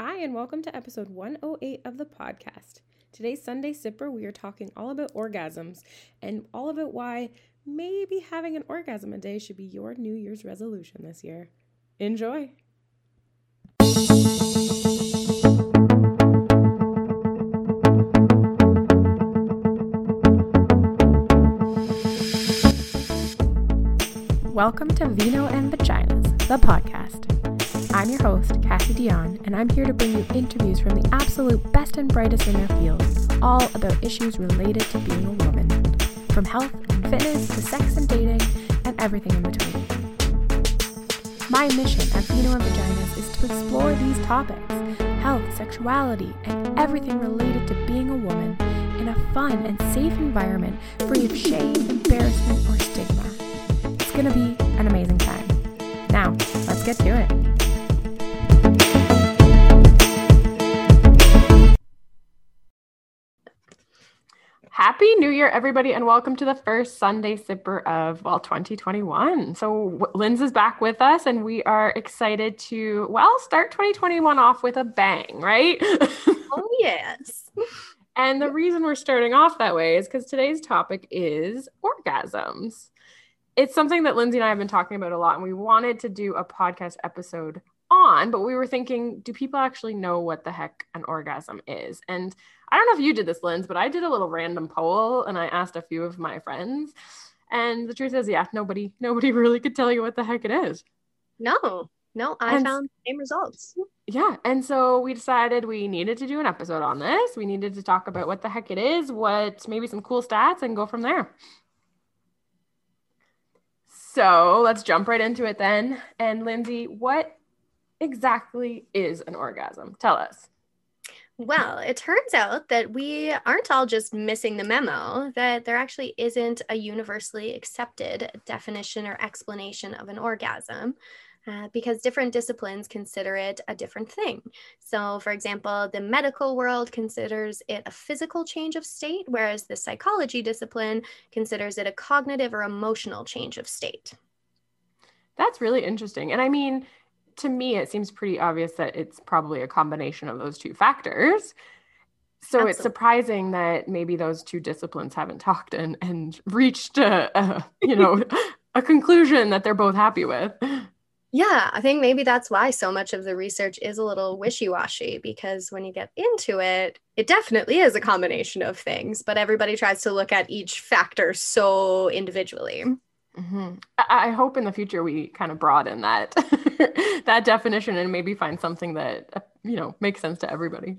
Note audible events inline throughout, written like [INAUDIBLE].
Hi, and welcome to episode 108 of the podcast. Today's Sunday Sipper, we are talking all about orgasms and all about why maybe having an orgasm a day should be your New Year's resolution this year. Enjoy! Welcome to Vino and Vaginas, the podcast. I'm your host, Cassie Dion, and I'm here to bring you interviews from the absolute best and brightest in their field, all about issues related to being a woman, from health and fitness to sex and dating and everything in between. My mission at Vino and Vaginas is to explore these topics health, sexuality, and everything related to being a woman in a fun and safe environment free of shame, embarrassment, or stigma. It's going to be an amazing time. Now, let's get to it. Happy New Year, everybody, and welcome to the first Sunday Sipper of, well, 2021. So, Linz is back with us, and we are excited to, well, start 2021 off with a bang, right? [LAUGHS] Oh, yes. and the reason we're starting off that way is because today's topic is orgasms. It's something that Lindsay and I have been talking about a lot, and we wanted to do a podcast episode on, but we were thinking, do people actually know what the heck an orgasm is? And I don't know if you did this, Linz, but I did a little random poll and I asked a few of my friends. And the truth is, yeah, nobody, nobody [LAUGHS] really could tell you what the heck it is. No, no, I And- found the same results. Yeah. And so we decided we needed to do an episode on this. We needed to talk about what the heck it is, what maybe some cool stats, and go from there. So let's jump right into it then. And Lindsay, what exactly is an orgasm? Tell us. Well, it turns out that we aren't all just missing the memo, that there actually isn't a universally accepted definition or explanation of an orgasm. uh, because different disciplines consider it a different thing. So, for example, the medical world considers it a physical change of state, whereas the psychology discipline considers it a cognitive or emotional change of state. That's really interesting. And I mean, to me, it seems pretty obvious that it's probably a combination of those two factors. So it's surprising that maybe those two disciplines haven't talked and, and reached a, a you know [LAUGHS] a conclusion that they're both happy with. Yeah, I think maybe that's why so much of the research is a little wishy washy because when you get into it, it definitely is a combination of things, but everybody tries to look at each factor so individually. Mhm. I, I hope in the future we kind of broaden that [LAUGHS] that definition and maybe find something that uh, you know makes sense to everybody.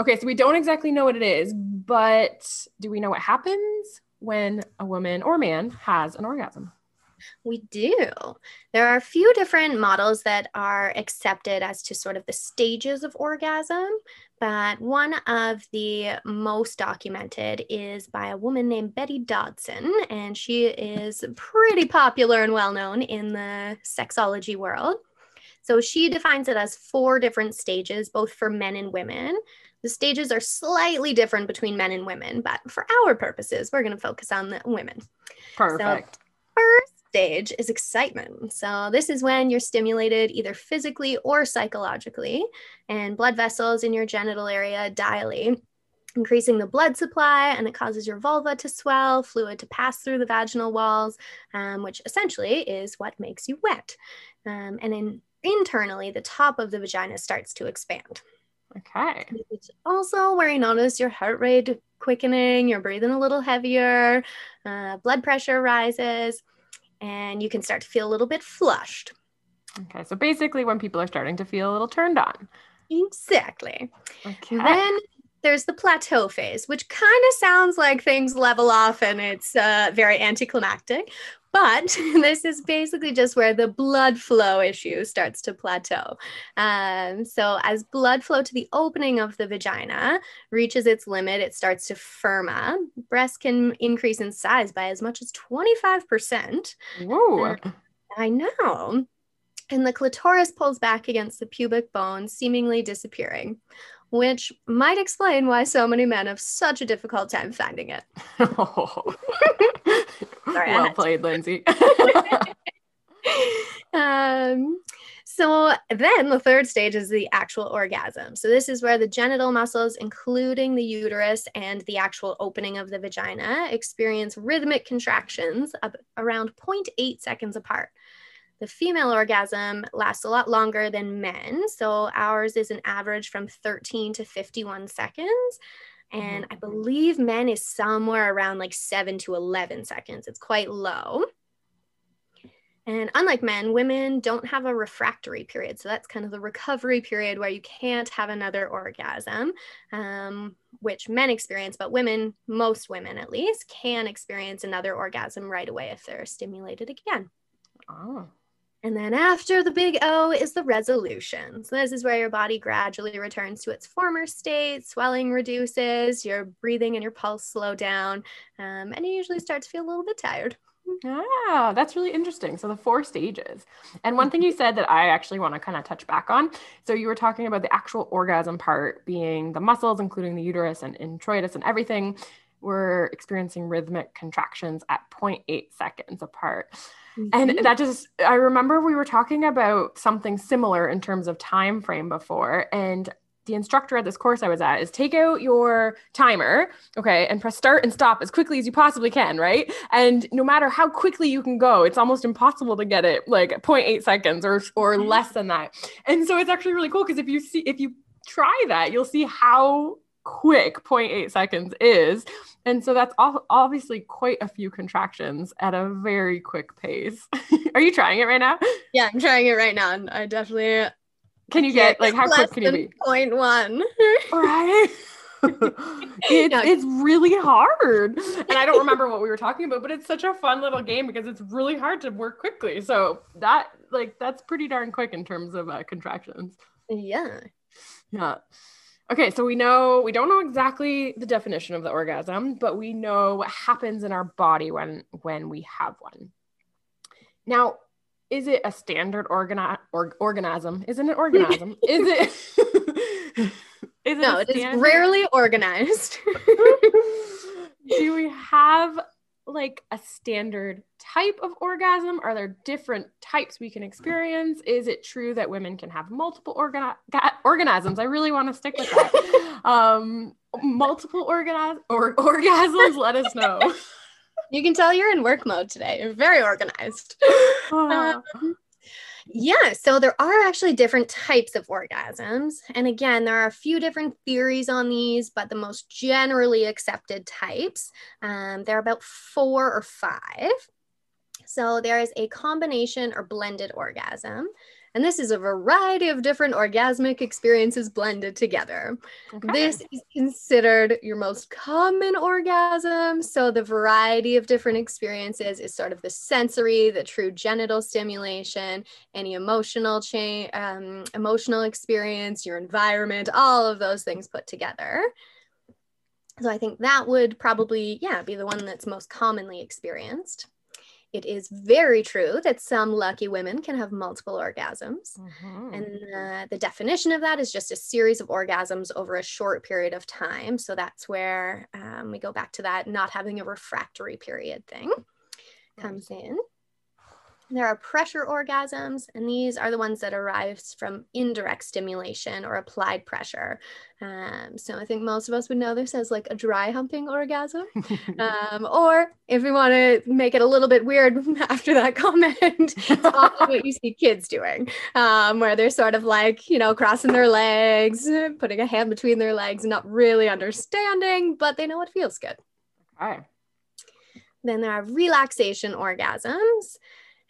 Okay, so we don't exactly know what it is, but do we know what happens when a woman or man has an orgasm? We do. There are a few different models that are accepted as to sort of the stages of orgasm, but one of the most documented is by a woman named Betty Dodson, and she is pretty popular and well known in the sexology world. So she defines it as four different stages, both for men and women. The stages are slightly different between men and women, but for our purposes, we're going to focus on the women Perfect. first stage is excitement. So, this is when you're stimulated either physically or psychologically, and blood vessels in your genital area dilate, increasing the blood supply, and it causes your vulva to swell, fluid to pass through the vaginal walls, um, which essentially is what makes you wet. Um, and then internally, the top of the vagina starts to expand. okay. It's also where you notice your heart rate quickening, you're breathing a little heavier, uh, blood pressure rises, and you can start to feel a little bit flushed. Okay. So basically, when people are starting to feel a little turned on. Exactly. Okay. Then there's the plateau phase, which kind of sounds like things level off and it's uh, very anticlimactic. But [LAUGHS] this is basically just where the blood flow issue starts to plateau. Um, so, as blood flow to the opening of the vagina reaches its limit, it starts to firm up. Breasts can increase in size by as much as 25%. Whoa. I know. And the clitoris pulls back against the pubic bone, seemingly disappearing, which might explain why so many men have such a difficult time finding it. [LAUGHS] Sorry, well played, Lindsay. [LAUGHS] Um, So then the third stage is the actual orgasm. So this is where the genital muscles, including the uterus and the actual opening of the vagina, experience rhythmic contractions of around 0.8 seconds apart. The female orgasm lasts a lot longer than men. So ours is an average from 13 to 51 seconds. And I mm-hmm. believe men is somewhere around like 7 to 11 seconds. It's quite low. And unlike men, women don't have a refractory period. So that's kind of the recovery period where you can't have another orgasm, um, which men experience, but women, most women at least, can experience another orgasm right away if they're stimulated again. Oh. And then after the big O is the resolution. So this is where your body gradually returns to its former state, swelling reduces, your breathing and your pulse slow down, um, and you usually start to feel a little bit tired. Yeah, that's really interesting. So the four stages. And one thing you said that I actually want to kind of touch back on. So you were talking about the actual orgasm part being the muscles, including the uterus and introitus and everything, were experiencing rhythmic contractions at 0.8 seconds apart. Mm-hmm. And that just I remember we were talking about something similar in terms of time frame before and the instructor at this course I was at is take out your timer, okay, and press start and stop as quickly as you possibly can, right? And no matter how quickly you can go, it's almost impossible to get it like 0.8 seconds or or mm-hmm. less than that. And so it's actually really cool because if you see if you try that, you'll see how quick 0.8 seconds is. And so that's obviously quite a few contractions at a very quick pace. [LAUGHS] Are you trying it right now? Yeah, I'm trying it right now. And I definitely can you get like how quick can you be? Point one. right. [LAUGHS] it, yeah. It's really hard. And I don't [LAUGHS] remember what we were talking about, but it's such a fun little game because it's really hard to work quickly. So that like that's pretty darn quick in terms of uh, contractions. Yeah. Yeah. Okay, so we know we don't know exactly the definition of the orgasm, but we know what happens in our body when when we have one. Now, is it a standard organi- or, organism? Isn't it organism? [LAUGHS] is it? [LAUGHS] is it no, it is rarely organized. [LAUGHS] Do we have like a standard type of orgasm? Are there different types we can experience? Is it true that women can have multiple organ- organisms? I really want to stick with that. [LAUGHS] um, multiple organ or [LAUGHS] orgasms. Let us know. You can tell you're in work mode today. You're very organized. um, [LAUGHS] yeah, so there are actually different types of orgasms. And again, there are a few different theories on these, but the most generally accepted types, um, there are about four or five. So there is a combination or blended orgasm. And this is a variety of different orgasmic experiences blended together. Okay. This is considered your most common orgasm. So, the variety of different experiences is sort of the sensory, the true genital stimulation, any emotional change, um, emotional experience, your environment, all of those things put together. So, I think that would probably, yeah, be the one that's most commonly experienced. It is very true that some lucky women can have multiple orgasms. Mm-hmm. And uh, the definition of that is just a series of orgasms over a short period of time. So that's where um, we go back to that not having a refractory period thing comes in. There are pressure orgasms, and these are the ones that arise from indirect stimulation or applied pressure. Um, so I think most of us would know this as like a dry humping orgasm. [LAUGHS] um, or if we want to make it a little bit weird [LAUGHS] after that comment, [LAUGHS] it's often what you see kids doing, um, where they're sort of like, you know, crossing their legs, putting a hand between their legs, not really understanding, but they know it feels good. Okay. Then there are relaxation orgasms.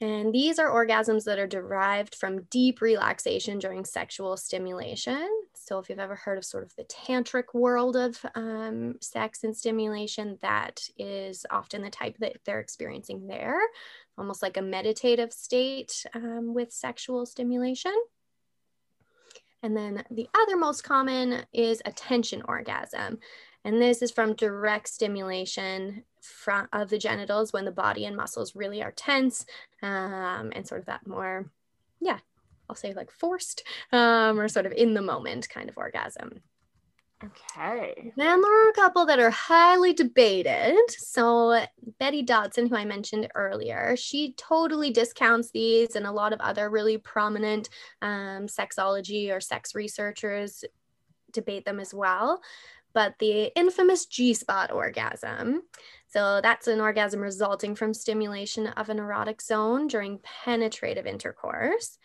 And these are orgasms that are derived from deep relaxation during sexual stimulation. So, if you've ever heard of sort of the tantric world of um, sex and stimulation, that is often the type that they're experiencing there, almost like a meditative state um, with sexual stimulation. And then the other most common is a tension orgasm. And this is from direct stimulation front of the genitals when the body and muscles really are tense um, and sort of that more, yeah, I'll say like forced um, or sort of in the moment kind of orgasm. Okay. Then there are a couple that are highly debated. So, Betty Dodson, who I mentioned earlier, she totally discounts these, and a lot of other really prominent um, sexology or sex researchers debate them as well. But the infamous G spot orgasm. So, that's an orgasm resulting from stimulation of an erotic zone during penetrative intercourse.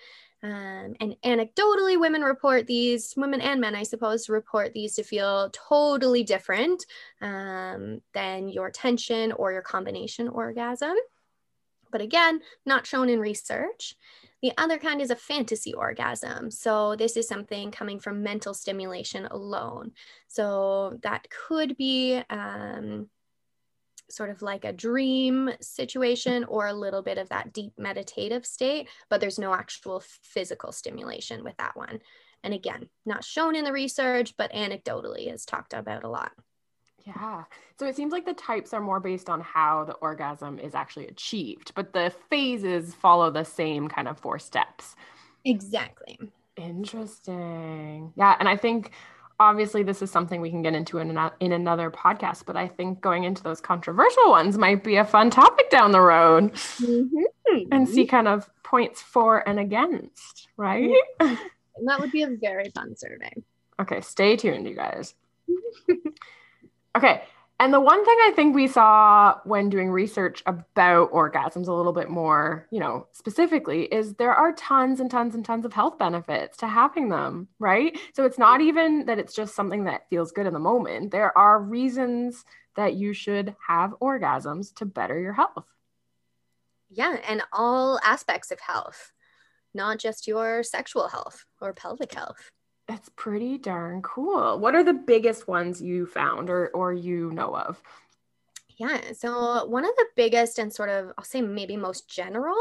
Um, and anecdotally, women report these, women and men, I suppose, report these to feel totally different um, than your tension or your combination orgasm. But again, not shown in research. The other kind is a fantasy orgasm. So, this is something coming from mental stimulation alone. So, that could be um, sort of like a dream situation or a little bit of that deep meditative state, but there's no actual physical stimulation with that one. And again, not shown in the research, but anecdotally is talked about a lot. Yeah. So it seems like the types are more based on how the orgasm is actually achieved, but the phases follow the same kind of four steps. Exactly. Interesting. Yeah. And I think obviously this is something we can get into in, an, in another podcast but i think going into those controversial ones might be a fun topic down the road mm-hmm. and see kind of points for and against right And [LAUGHS] that would be a very fun survey okay stay tuned you guys [LAUGHS] okay and the one thing I think we saw when doing research about orgasms a little bit more, you know, specifically, is there are tons and tons and tons of health benefits to having them, right? So it's not even that it's just something that feels good in the moment. There are reasons that you should have orgasms to better your health. Yeah, and all aspects of health, not just your sexual health or pelvic health. That's pretty darn cool. What are the biggest ones you found or or you know of? Yeah. So, one of the biggest and sort of, I'll say maybe most general,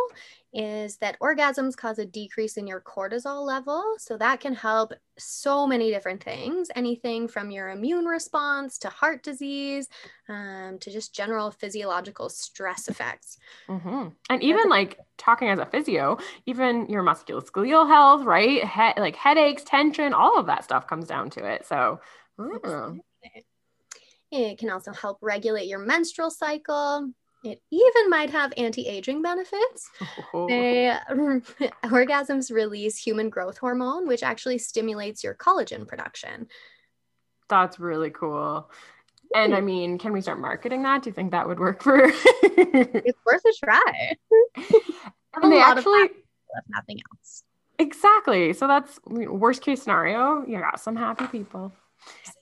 is that orgasms cause a decrease in your cortisol level. So, that can help so many different things anything from your immune response to heart disease um, to just general physiological stress effects. Mm-hmm. And even like talking as a physio, even your musculoskeletal health, right? He- like headaches, tension, all of that stuff comes down to it. So, mm. It can also help regulate your menstrual cycle. It even might have anti-aging benefits. Oh. They, [LAUGHS] orgasms release human growth hormone, which actually stimulates your collagen production. That's really cool. And I mean, can we start marketing that? Do you think that would work for? it's worth a try. [LAUGHS] and they actually, if nothing else. Exactly. So that's worst case scenario. You got some happy people.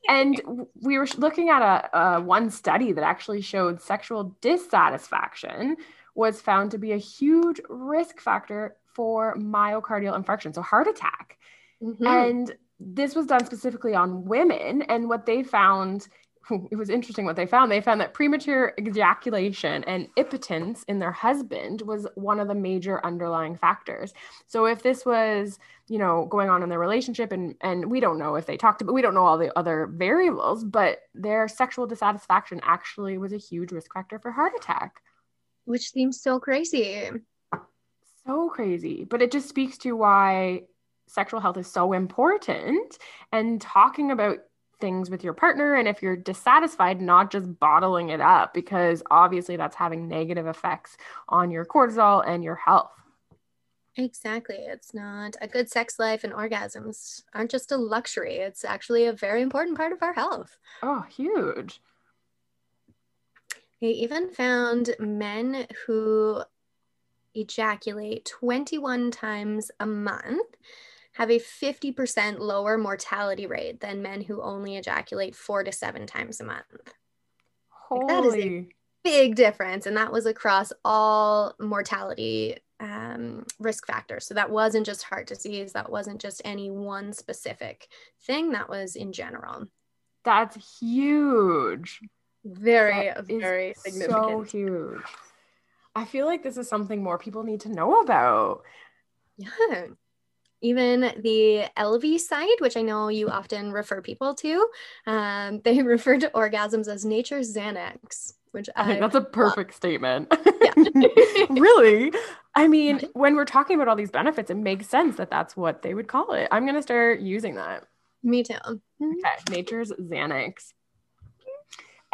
And we were looking at a, a one study that actually showed sexual dissatisfaction was found to be a huge risk factor for myocardial infarction, so heart attack. Mm-hmm. And this was done specifically on women. And what they found [LAUGHS] it was interesting what they found. They found that premature ejaculation and impotence in their husband was one of the major underlying factors. So if this was, you know, going on in their relationship and and we don't know if they talked about we don't know all the other variables, but their sexual dissatisfaction actually was a huge risk factor for heart attack. Which seems so crazy. So crazy. But it just speaks to why sexual health is so important and talking about things with your partner and if you're dissatisfied not just bottling it up because obviously that's having negative effects on your cortisol and your health Exactly. It's not a good sex life and orgasms aren't just a luxury. It's actually a very important part of our health. Oh, huge. They even found men who ejaculate 21 times a month have a 50% lower mortality rate than men who only ejaculate four to seven times a month. Like that is a big difference. And that was across all mortality um, risk factors. So that wasn't just heart disease, that wasn't just any one specific thing, that was in general. That's huge. Very, that very significant. So huge. I feel like this is something more people need to know about. Yeah even the LV site, which I know you often refer people to, um, [LAUGHS] they refer to orgasms as nature's Xanax, which I, I think that's a perfect love. statement. [LAUGHS] really? I mean, [LAUGHS] when we're talking about all these benefits, it makes sense that that's what they would call it. I'm going to start using that. Me too. Okay, nature's Xanax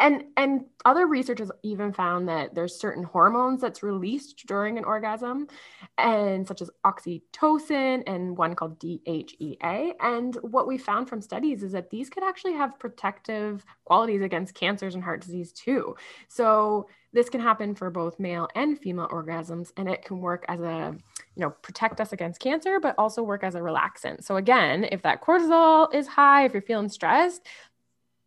and and other researchers even found that there's certain hormones that's released during an orgasm and such as oxytocin and one called DHEA and what we found from studies is that these could actually have protective qualities against cancers and heart disease too. So this can happen for both male and female orgasms and it can work as a you know protect us against cancer but also work as a relaxant. So again if that cortisol is high if you're feeling stressed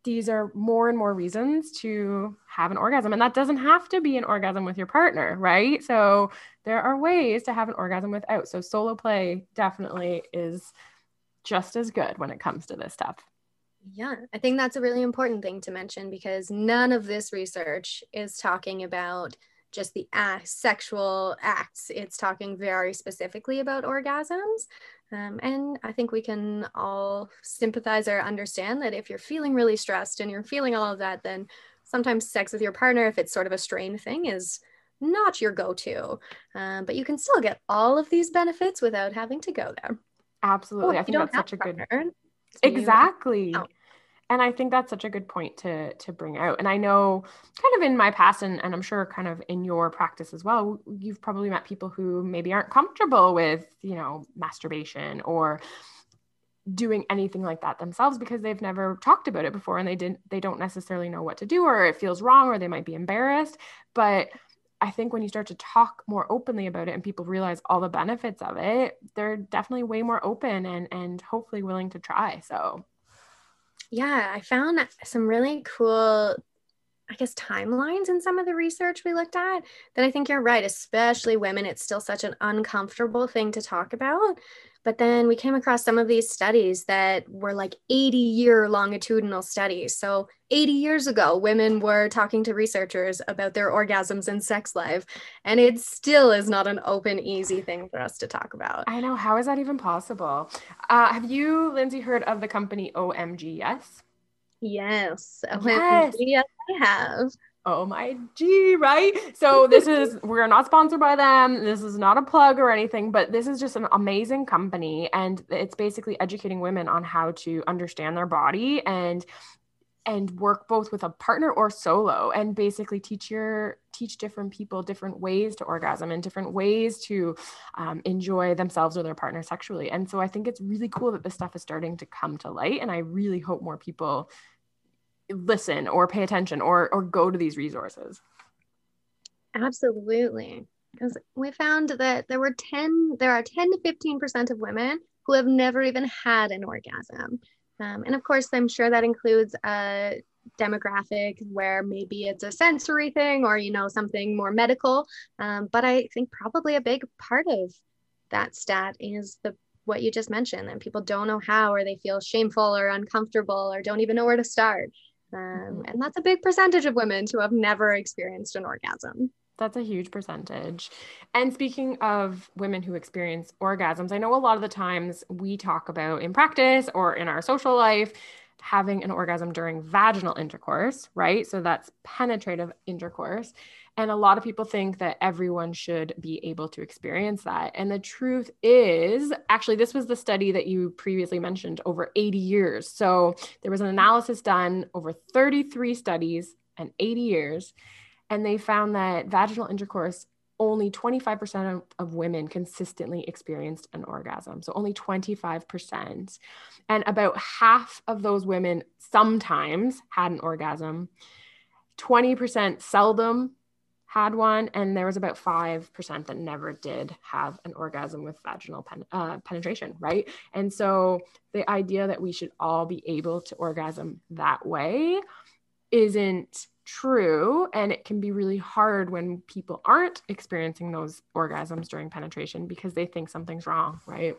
these are more and more reasons to have an orgasm. And that doesn't have to be an orgasm with your partner, right? So there are ways to have an orgasm without. So solo play definitely is just as good when it comes to this stuff. Yeah, I think that's a really important thing to mention because none of this research is talking about just the sexual acts. It's talking very specifically about orgasms. Um, and I think we can all sympathize or understand that if you're feeling really stressed and you're feeling all of that, then sometimes sex with your partner, if it's sort of a strained thing, is not your go to. Um, but you can still get all of these benefits without having to go there. Absolutely. I think that's such a good. Partner, exactly. You, oh and i think that's such a good point to to bring out and i know kind of in my past and, and i'm sure kind of in your practice as well you've probably met people who maybe aren't comfortable with you know masturbation or doing anything like that themselves because they've never talked about it before and they didn't they don't necessarily know what to do or it feels wrong or they might be embarrassed but I think when you start to talk more openly about it and people realize all the benefits of it, they're definitely way more open and and hopefully willing to try. So yeah, I found some really cool, I guess, timelines in some of the research we looked at that I think you're right, especially women. It's still such an uncomfortable thing to talk about. But then we came across some of these studies that were like 80 year longitudinal studies. So 80 years ago, women were talking to researchers about their orgasms and sex life. And it still is not an open, easy thing for us to talk about. I know. How is that even possible? Uh, have you, Lindsay, heard of the company OMG? Yes. Yes. [LAUGHS] OMG, yes, I have. Oh my g right? So this is [LAUGHS] we're not sponsored by them. This is not a plug or anything but this is just an amazing company and it's basically educating women on how to understand their body and and work both with a partner or solo and basically teach your teach different people different ways to orgasm and different ways to um, enjoy themselves or their partner sexually. And so i think it's really cool that this stuff is starting to come to light and i really hope more people listen or pay attention or or go to these resources. Absolutely. Because we found that there were 10 there are 10 to 15 percent of women who have never even had an orgasm um, and of course i'm sure that includes a demographic where maybe it's a sensory thing or you know something more medical um, but i think probably a big part of that stat is the what you just mentioned that people don't know how or they feel shameful or uncomfortable or don't even know where to start um, mm-hmm. and that's a big percentage of women who have never experienced an orgasm. That's a huge percentage. And speaking of women who experience orgasms, I know a lot of the times we talk about in practice or in our social life having an orgasm during vaginal intercourse, right? So that's penetrative intercourse. And a lot of people think that everyone should be able to experience that. And the truth is, actually, this was the study that you previously mentioned over 80 years. So there was an analysis done over 33 studies and 80 years. And they found that vaginal intercourse only 25% of, of, women consistently experienced an orgasm. So only 25%. And about half of those women sometimes had an orgasm. 20% seldom had one, and there was about 5% that never did have an orgasm with vaginal pen, uh, penetration, right? And so the idea that we should all be able to orgasm that way isn't true. And it can be really hard when people aren't experiencing those orgasms during penetration because they think something's wrong, right?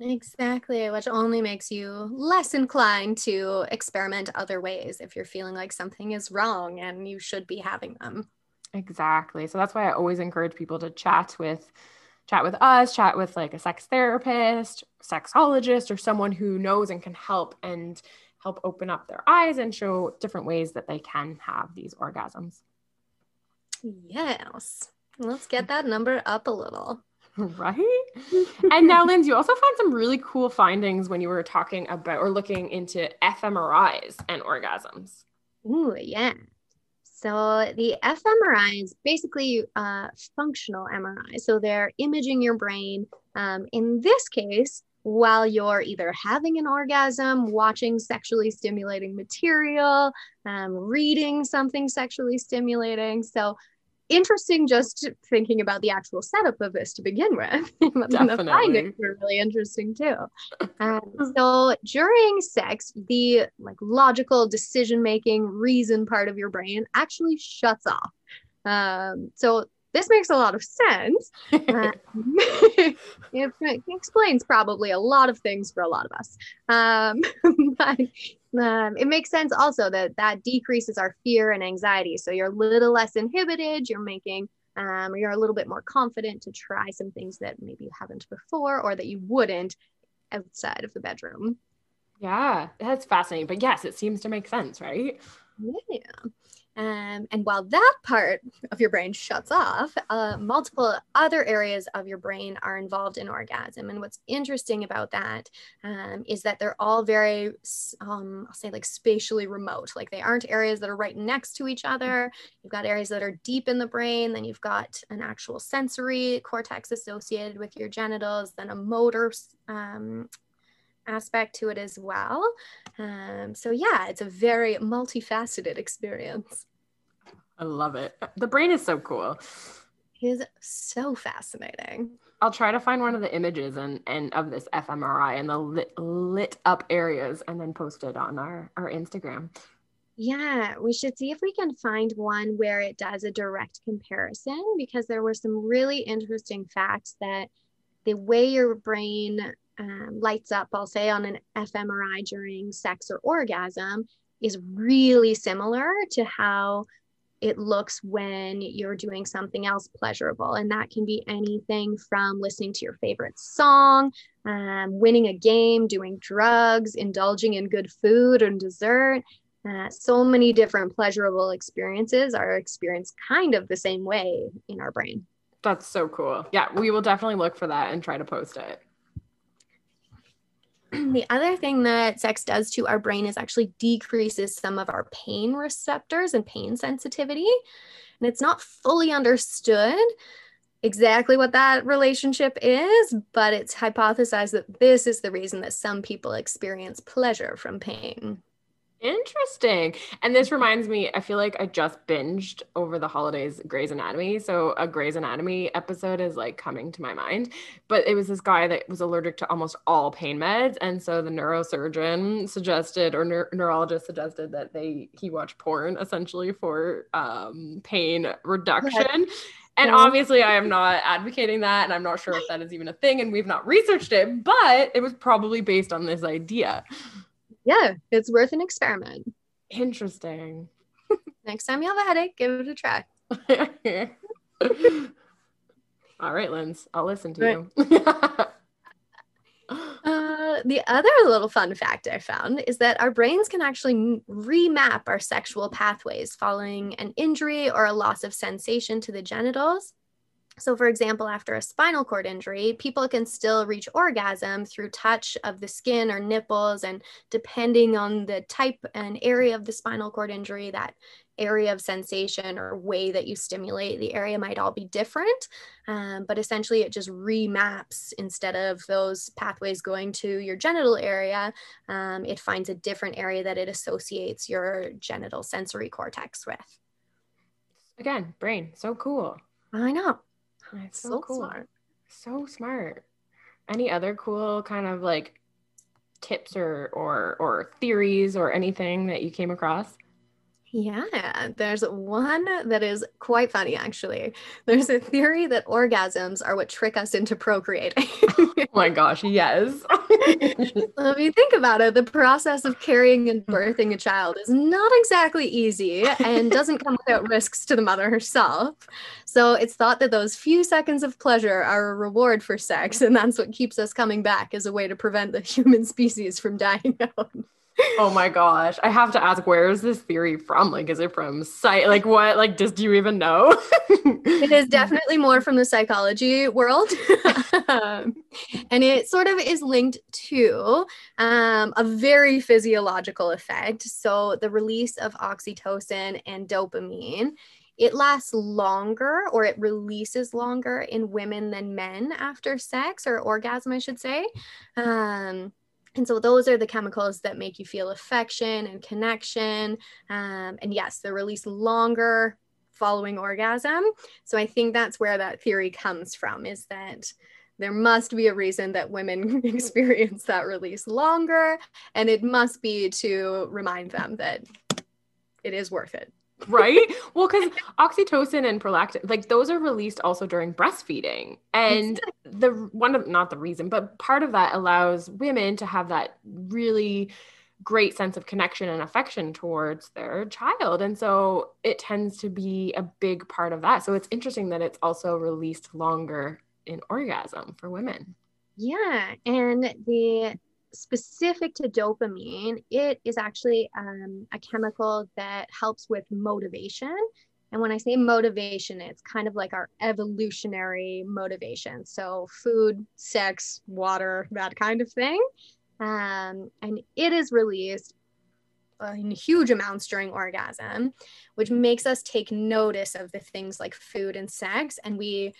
Exactly, which only makes you less inclined to experiment other ways if you're feeling like something is wrong and you should be having them. Exactly. So that's why I always encourage people to chat with chat with us, chat with like a sex therapist, sexologist or someone who knows and can help and help open up their eyes and show different ways that they can have these orgasms. Yes. Let's get that number up a little. [LAUGHS] right? and now, Linz, you also found some really cool findings when you were talking about or looking into fMRIs and orgasms. Ooh, yeah. So the fMRI is basically uh, functional MRI. So they're imaging your brain. Um, in this case, while you're either having an orgasm, watching sexually stimulating material, um, reading something sexually stimulating. So interesting just thinking about the actual setup of this to begin with. [LAUGHS] Definitely. the findings were really interesting too. [LAUGHS] Um, so during sex, the like logical decision making reason part of your brain actually shuts off. Um, so this makes a lot of sense. Uh, [LAUGHS] [LAUGHS] it, it, explains probably a lot of things for a lot of us. Um, [LAUGHS] but um, it makes sense also that that decreases our fear and anxiety. So you're a little less inhibited. You're making um, you're a little bit more confident to try some things that maybe you haven't before or that you wouldn't outside of the bedroom. Yeah, that's fascinating. But yes, it seems to make sense, right? Yeah. Um, and while that part of your brain shuts off, uh, multiple other areas of your brain are involved in orgasm. And what's interesting about that um, is that they're all very, um, I'll say, like spatially remote. Like they aren't areas that are right next to each other. You've got areas that are deep in the brain, then you've got an actual sensory cortex associated with your genitals, then a motor um, aspect to it as well. Um, so, yeah, it's a very multifaceted experience. I love it. The brain is so cool. It is so fascinating. I'll try to find one of the images and, and of this fMRI and the lit, lit up areas and then post it on our, our Instagram. Yeah, we should see if we can find one where it does a direct comparison because there were some really interesting facts that the way your brain um, lights up, I'll say, on an fMRI during sex or orgasm is really similar to how it looks when you're doing something else pleasurable. And that can be anything from listening to your favorite song, um, winning a game, doing drugs, indulging in good food and dessert. Uh, so many different pleasurable experiences are experienced kind of the same way in our brain. That's so cool. Yeah, we will definitely look for that and try to post it. [CLEARS THROAT] the other thing that sex does to our brain is actually decreases some of our pain receptors and pain sensitivity. And it's not fully understood exactly what that relationship is, but it's hypothesized that this is the reason that some people experience pleasure from pain. Interesting. And this reminds me, I feel like I just binged over the holidays Grey's Anatomy. So a Grey's Anatomy episode is like coming to my mind. But it was this guy that was allergic to almost all pain meds. And so the neurosurgeon suggested or neur- neurologist suggested that they he watch porn essentially for um, pain reduction. And obviously, I am not advocating that, and I'm not sure if that is even a thing, and we've not researched it, but it was probably based on this idea yeah, it's worth an experiment. Interesting. Next time you have a headache, give it a try. [LAUGHS] All right, Linz, I'll listen to right. you. [LAUGHS] uh, the other little fun fact I found is that our brains can actually remap our sexual pathways following an injury or a loss of sensation to the genitals so, for example, after a spinal cord injury, people can still reach orgasm through touch of the skin or nipples. And depending on the type and area of the spinal cord injury, that area of sensation or way that you stimulate the area might all be different. Um, but essentially, it just remaps instead of those pathways going to your genital area, um, it finds a different area that it associates your genital sensory cortex with. Again, brain, so cool. I know. That's so, so cool. Smart. So smart. Any other cool kind of like tips or or or theories or anything that you came across? Yeah, there's one that is quite funny actually. There's a theory that orgasms are what trick us into procreating. [LAUGHS] oh my gosh, yes. [LAUGHS] [LAUGHS] I mean, think about it. The process of carrying and hmm. birthing a child is not exactly easy and doesn't come without [LAUGHS] risks to the mother herself. So it's thought that those few seconds of pleasure are a reward for sex, and that's what keeps us coming back as a way to prevent the [LAUGHS] human species from dying out. [LAUGHS] oh my gosh. I have to ask, where is this theory from? Like, is it from site? Like, what? Like, just do you even know? [LAUGHS] it is definitely more from the psychology world. um, [LAUGHS] and it sort of is linked to um, a very physiological effect. So, the release of oxytocin and dopamine. It lasts longer or it releases longer in women than men after sex or orgasm, I should say. Um, and so those are the chemicals that make you feel affection and connection. Um, and yes, they're released longer following orgasm. So I think that's where that theory comes from is that there must be a reason that women [LAUGHS] experience that release longer. And it must be to remind them that it is worth it right? Well, because oxytocin and prolactin, like those are released also during breastfeeding. And the one of not the reason, but part of that allows women to have that really great sense of connection and affection towards their child. And so it tends to be a big part of that. So it's interesting that it's also released longer in orgasm for women. Yeah. And the specific to dopamine, it is actually um, a chemical that helps with motivation. And when I say motivation, it's kind of like our evolutionary motivation. So, food, sex, water, that kind of thing. Um, and it is released in huge amounts during orgasm, which makes us take notice of the things like food and sex. And we,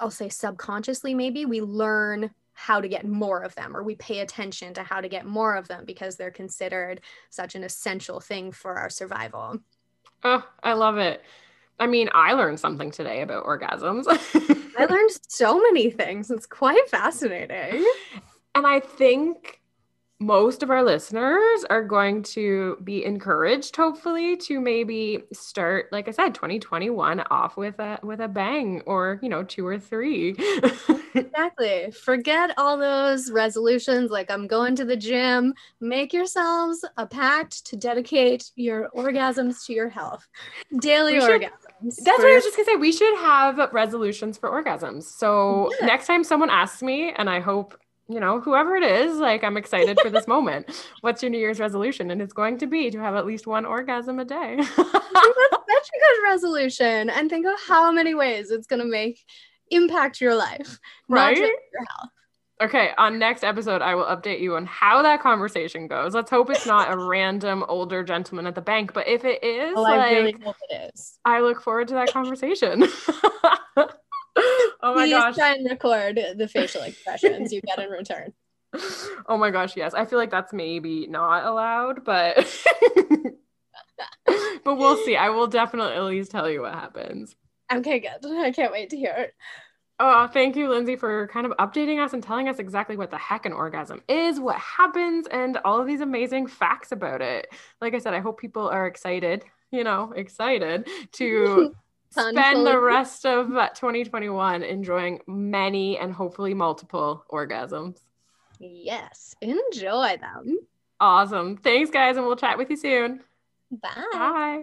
I'll say subconsciously, maybe we learn how to get more of them or we pay attention to how to get more of them because they're considered such an essential thing for our survival. Oh, I love it. I mean, I learned something today about orgasms. [LAUGHS] I learned so many things. It's quite [LAUGHS] fascinating. And I think most of our listeners are going to be encouraged hopefully to maybe start like i said 2021 off with a with a bang or you know two or three. [LAUGHS] Exactly. Forget all those resolutions like i'm going to the gym. Make yourselves a pact to dedicate your orgasms to your health. Daily should, orgasms that's what i was just gonna say. We should have resolutions for orgasms. So yeah. next time someone asks me and i hope you know, whoever it is, like I'm excited for this [LAUGHS] moment. What's your New Year's resolution? And it's going to be to have at least one orgasm a day. That's [LAUGHS] such a good resolution. And think of how many ways it's going to make impact your life, right? your health. Okay, on next episode, I will update you on how that conversation goes. Let's hope it's not a [LAUGHS] random older gentleman at the bank, but if it is, well, like, I really hope it is. I look forward to that conversation. [LAUGHS] oh my Please gosh. try and record the facial expressions you get in return. [LAUGHS] Oh my gosh, yes. I feel like that's maybe not allowed, but [LAUGHS] but we'll see. I will definitely at least tell you what happens. Okay, good. I can't wait to hear it. Oh, thank you, Lindsay, for kind of updating us and telling us exactly what the heck an orgasm is, what happens, and all of these amazing facts about it. Like I said, I hope people are excited, you know, excited to spend the rest of 2021 enjoying many and hopefully multiple orgasms. Yes, enjoy them. Awesome. Thanks, guys, and we'll chat with you soon. Bye. Bye.